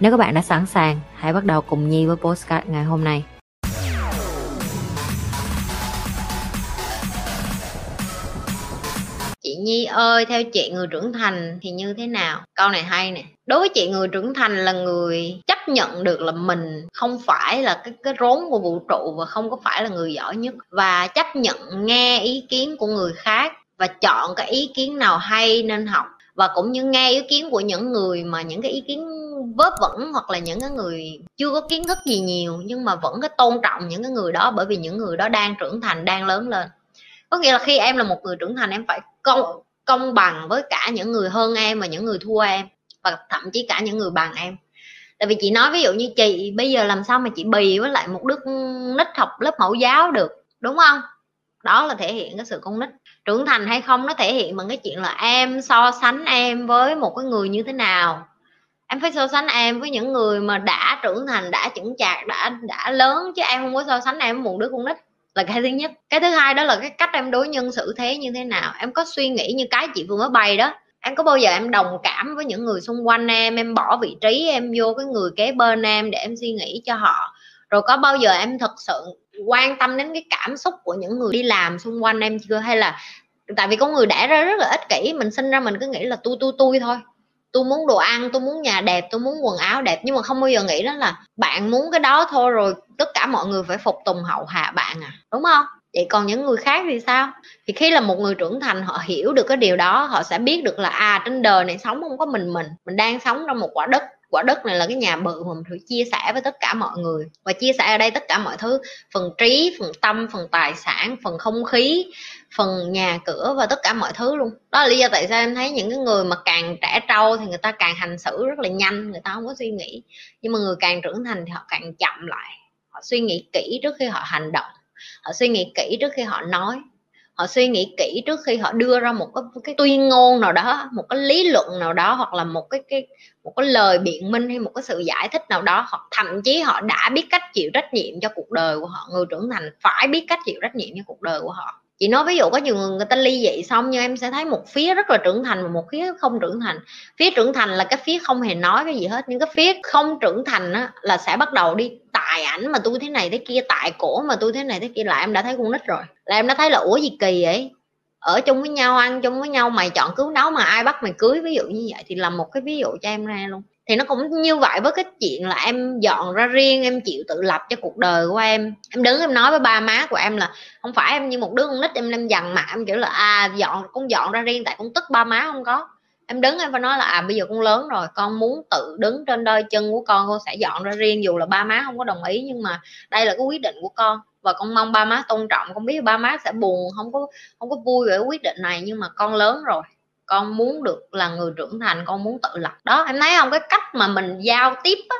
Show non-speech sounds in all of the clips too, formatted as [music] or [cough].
Nếu các bạn đã sẵn sàng, hãy bắt đầu cùng Nhi với postcard ngày hôm nay. Chị Nhi ơi, theo chị người trưởng thành thì như thế nào? Câu này hay nè. Đối với chị người trưởng thành là người chấp nhận được là mình không phải là cái cái rốn của vũ trụ và không có phải là người giỏi nhất và chấp nhận nghe ý kiến của người khác và chọn cái ý kiến nào hay nên học và cũng như nghe ý kiến của những người mà những cái ý kiến vớ vẩn hoặc là những cái người chưa có kiến thức gì nhiều, nhưng mà vẫn cái tôn trọng những cái người đó bởi vì những người đó đang trưởng thành, đang lớn lên. Có nghĩa là khi em là một người trưởng thành, em phải công công bằng với cả những người hơn em và những người thua em, và thậm chí cả những người bằng em. Tại vì chị nói ví dụ như chị, bây giờ làm sao mà chị bì với lại một đứa nít học lớp mẫu giáo được, đúng không? Đó là thể hiện cái sự con nít. Trưởng thành hay không nó thể hiện bằng cái chuyện là em so sánh em với một cái người như thế nào em phải so sánh em với những người mà đã trưởng thành, đã chững chạc, đã đã lớn, chứ em không có so sánh em với một đứa con nít. Là cái thứ nhất. Cái thứ hai đó là cái cách em đối nhân xử thế như thế nào. Em có suy nghĩ như cái chị vừa mới bày đó. Em có bao giờ em đồng cảm với những người xung quanh em em bỏ vị trí, em vô cái người kế bên em để em suy nghĩ cho họ? Rồi có bao giờ em thật sự quan tâm đến cái cảm xúc của những người đi làm xung quanh em chưa? Hay là, tại vì con người đẻ ra rất là ích kỷ, mình sinh ra mình cứ nghĩ là tôi tôi tôi thôi tôi muốn đồ ăn, tôi muốn nhà đẹp, tôi muốn quần áo đẹp. Nhưng mà không bao giờ nghĩ đó là bạn muốn cái đó thôi rồi tất cả mọi người phải phục tùng hậu hạ bạn à đúng không? Vậy còn những người khác thì sao? Thì khi là một người trưởng thành, họ hiểu được cái điều đó, họ sẽ biết được là à trên đời này sống không có mình mình. Mình đang sống trong một quả đất. Quả đất này là cái nhà bự mà mình phải chia sẻ với tất cả mọi người. Và chia sẻ ở đây tất cả mọi thứ, phần trí, phần tâm, phần tài sản, phần không khí phần nhà cửa và tất cả mọi thứ luôn. Đó là lý do tại sao em thấy những cái người mà càng trẻ trâu thì người ta càng hành xử rất là nhanh, người ta không có suy nghĩ. Nhưng mà người càng trưởng thành thì họ càng chậm lại. Họ suy nghĩ kỹ trước khi họ hành động. Họ suy nghĩ kỹ trước khi họ nói. Họ suy nghĩ kỹ trước khi họ đưa ra một cái cái tuyên ngôn nào đó, một cái lý luận nào đó, hoặc là một cái cái, một cái lời biện minh hay một cái sự giải thích nào đó. Hoặc thậm chí họ đã biết cách chịu trách nhiệm cho cuộc đời của họ. Người trưởng thành phải biết cách chịu trách nhiệm cho cuộc đời của họ chị nói ví dụ có nhiều người người ta ly dị xong nhưng em sẽ thấy một phía rất là trưởng thành và một phía không trưởng thành. Phía trưởng thành là cái phía không hề nói cái gì hết nhưng cái phía không trưởng thành á, là sẽ bắt đầu đi tại ảnh mà tôi thế này thế kia tại cổ mà tôi thế này thế kia là em đã thấy con nít rồi. Là em đã thấy là ủa gì kỳ vậy? Ở chung với nhau ăn chung với nhau mày chọn cứu nấu mà ai bắt mày cưới? Ví dụ như vậy thì làm một cái ví dụ cho em ra luôn thì nó cũng như vậy với cái chuyện là em dọn ra riêng, em chịu tự lập cho cuộc đời của em. Em đứng, em nói với ba má của em là, không phải em như một đứa con nít em em dằn mặt. Em kiểu là à dọn, con dọn ra riêng tại con tức ba má không có. Em đứng, em phải nói là à bây giờ con lớn rồi, con muốn tự đứng trên đôi chân của con con sẽ dọn ra riêng. Dù là ba má không có đồng ý, nhưng mà đây là cái quyết định của con. Và con mong ba má tôn trọng, con biết ba má sẽ buồn, không có không có vui về quyết định này, nhưng mà con lớn rồi con muốn được là người trưởng thành con muốn tự lập. Đó em thấy không? Cái cách mà mình giao tiếp á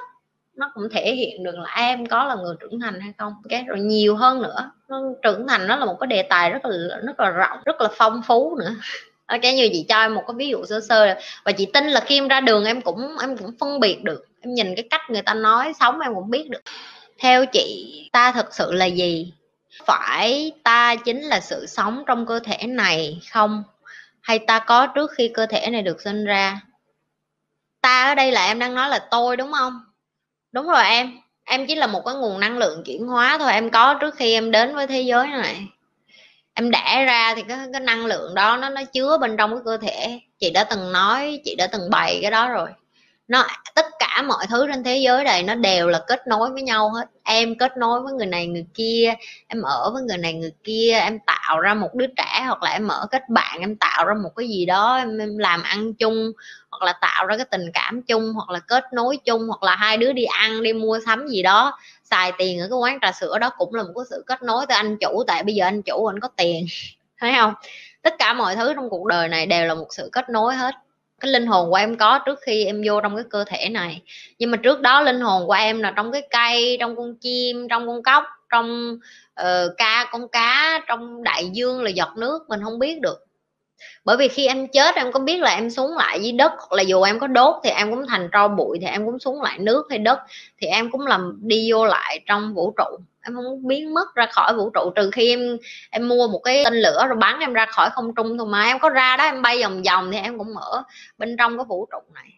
nó cũng thể hiện được là em có là người trưởng thành hay không. Cái rồi nhiều hơn nữa nó, trưởng thành nó là một cái đề tài rất là rất là rộng rất là phong phú nữa. Ok như chị cho em một cái ví dụ sơ sơ. Và chị tin là khi em ra đường em cũng em cũng phân biệt được. Em nhìn cái cách người ta nói sống em cũng biết được. Theo chị ta thực sự là gì? Phải ta chính là sự sống trong cơ thể này không? Hay ta có trước khi cơ thể này được sinh ra? Ta ở đây là em đang nói là tôi đúng không? Đúng rồi em. Em chỉ là một cái nguồn năng lượng chuyển hóa thôi. Em có trước khi em đến với thế giới này. Em đẻ ra thì cái, cái năng lượng đó nó nó chứa bên trong cái cơ thể. Chị đã từng nói chị đã từng bày cái đó rồi nó tất cả mọi thứ trên thế giới này nó đều là kết nối với nhau hết. Em kết nối với người này người kia em ở với người này người kia em tạo ra một đứa trẻ hoặc là em ở kết bạn em tạo ra một cái gì đó em, em làm ăn chung hoặc là tạo ra cái tình cảm chung hoặc là kết nối chung hoặc là hai đứa đi ăn đi mua sắm gì đó xài tiền ở cái quán trà sữa đó cũng là một cái sự kết nối tới anh chủ. Tại bây giờ anh chủ anh có tiền [laughs] thấy không? Tất cả mọi thứ trong cuộc đời này đều là một sự kết nối hết cái linh hồn của em có trước khi em vô trong cái cơ thể này. Nhưng mà trước đó linh hồn của em là trong cái cây trong con chim trong con cóc trong uh, ca con cá trong đại dương là giọt nước mình không biết được. Bởi vì khi em chết em có biết là em xuống lại dưới đất hoặc là dù em có đốt thì em cũng thành tro bụi thì em cũng xuống lại nước hay đất thì em cũng làm đi vô lại trong vũ trụ em không biến mất ra khỏi vũ trụ trừ khi em em mua một cái tên lửa rồi bắn em ra khỏi không trung thôi mà. Em có ra đó, em bay vòng vòng thì em cũng ở bên trong cái vũ trụ này.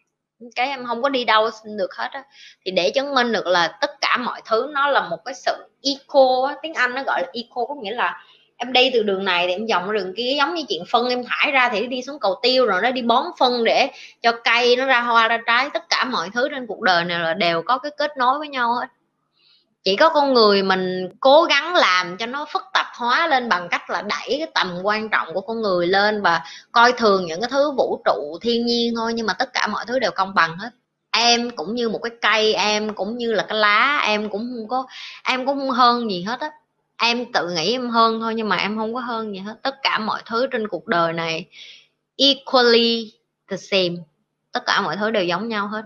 Cái em không có đi đâu được hết á. Thì để chứng minh được là tất cả mọi thứ nó là một cái sự eco á, tiếng anh nó gọi là eco có nghĩa là em đi từ đường này thì em vòng đường kia, giống như chuyện phân em thải ra thì đi xuống cầu tiêu rồi nó đi bón phân để cho cây nó ra hoa, ra trái. Tất cả mọi thứ trên cuộc đời này là đều có cái kết nối với nhau hết chỉ có con người mình cố gắng làm cho nó phức tạp hóa lên bằng cách là đẩy cái tầm quan trọng của con người lên và coi thường những cái thứ vũ trụ, thiên nhiên thôi, nhưng mà tất cả mọi thứ đều công bằng hết. Em cũng như một cái cây, em cũng như là cái lá, em cũng không có, em cũng không hơn gì hết á. Em tự nghĩ em hơn thôi, nhưng mà em không có hơn gì hết. Tất cả mọi thứ trên cuộc đời này equally the same. Tất cả mọi thứ đều giống nhau hết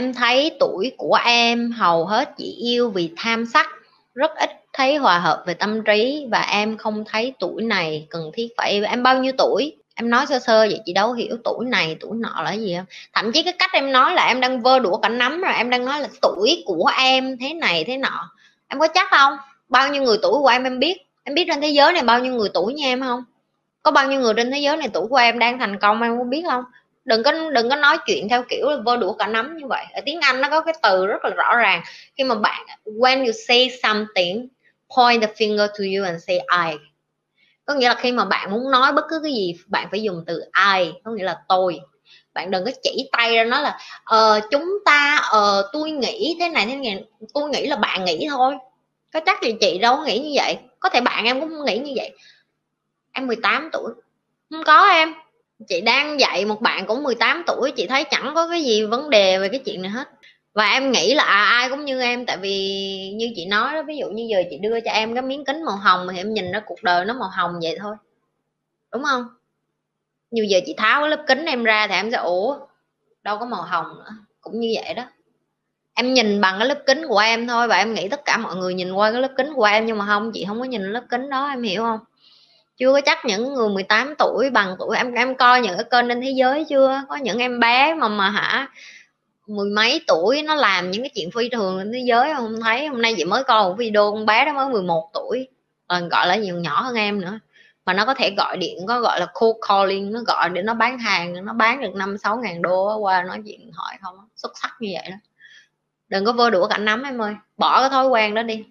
em thấy tuổi của em hầu hết chỉ yêu vì tham sắc, rất ít thấy hòa hợp về tâm trí và em không thấy tuổi này cần thiết phải em bao nhiêu tuổi? Em nói sơ sơ vậy chị đâu hiểu tuổi này, tuổi nọ là gì không? Thậm chí cái cách em nói là em đang vơ đũa cả nắm rồi, em đang nói là tuổi của em thế này, thế nọ. Em có chắc không? Bao nhiêu người tuổi của em em biết? Em biết trên thế giới này bao nhiêu người tuổi như em không? Có bao nhiêu người trên thế giới này tuổi của em đang thành công em có biết không? Đừng có đừng có nói chuyện theo kiểu vơ đũa cả nắm như vậy. Ở tiếng anh nó có cái từ rất là rõ ràng. Khi mà bạn, when you say something, point the finger to you and say I. Có nghĩa là khi mà bạn muốn nói bất cứ cái gì, bạn phải dùng từ I, có nghĩa là tôi. Bạn đừng có chỉ tay ra nói là ờ chúng ta ờ tôi nghĩ thế này thế này tôi nghĩ là bạn nghĩ thôi. Có chắc gì chị đâu có nghĩ như vậy. Có thể bạn em cũng nghĩ như vậy. Em 18 tuổi. Không có em chị đang dạy một bạn cũng 18 tuổi chị thấy chẳng có cái gì vấn đề về cái chuyện này hết. Và em nghĩ là à, ai cũng như em tại vì như chị nói đó ví dụ như giờ chị đưa cho em cái miếng kính màu hồng thì em nhìn nó cuộc đời nó màu hồng vậy thôi. Đúng không? Như giờ chị tháo cái lớp kính em ra thì em sẽ ủa đâu có màu hồng nữa. Cũng như vậy đó. Em nhìn bằng cái lớp kính của em thôi và em nghĩ tất cả mọi người nhìn qua cái lớp kính của em nhưng mà không chị không có nhìn lớp kính đó em hiểu không? Chưa có chắc những người 18 tuổi bằng tuổi em em coi những cái kênh trên thế giới chưa? Có những em bé mà mà hả, mười mấy tuổi nó làm những cái chuyện phi thường trên thế giới không thấy. Hôm nay chị mới coi một video con bé đó mới 11 tuổi còn gọi là nhiều nhỏ hơn em nữa. Mà nó có thể gọi điện, có gọi là cold calling, nó gọi để nó bán hàng, nó bán được năm sáu ngàn đô qua nói chuyện hỏi không xuất sắc như vậy đó. Đừng có vơ đũa cả nắm em ơi, bỏ cái thói quen đó đi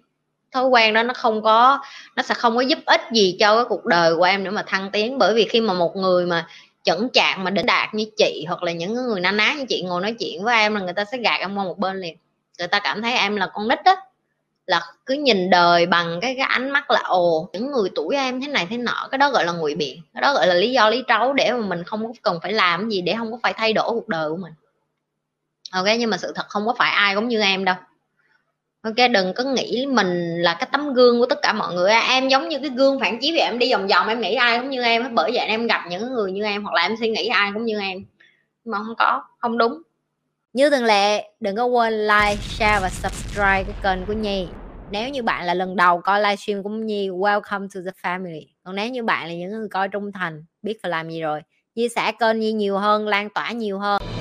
thói quen đó nó không có, nó sẽ không có giúp ích gì cho cái cuộc đời của em nữa mà thăng tiến. Bởi vì khi mà một người mà chững chạc, mà đỉnh đạt như chị, hoặc là những người na ná như chị ngồi nói chuyện với em là người ta sẽ gạt em qua một bên liền. Người ta cảm thấy em là con nít á, là cứ nhìn đời bằng cái cái ánh mắt là, ồ, những người tuổi em thế này thế nọ, cái đó gọi là ngụy biện, cái đó gọi là lý do lý trấu để mà mình không cần phải làm gì để không có phải thay đổi cuộc đời của mình. Ok, nhưng mà sự thật không có phải ai cũng như em đâu ok, đừng có nghĩ mình là cái tấm gương của tất cả mọi người em giống như cái gương phản chiếu vậy em đi vòng vòng, em nghĩ ai cũng như em bởi vậy em gặp những người như em, hoặc là em suy nghĩ ai cũng như em. Mà không có, không đúng. Như thường lệ, đừng có quên like, share và subscribe cái kênh của nhi. Nếu như bạn là lần đầu coi livestream của nhi, welcome to the family. Còn nếu như bạn là những người coi trung thành, biết phải làm gì rồi chia sẻ kênh nhi nhiều hơn, lan tỏa nhiều hơn.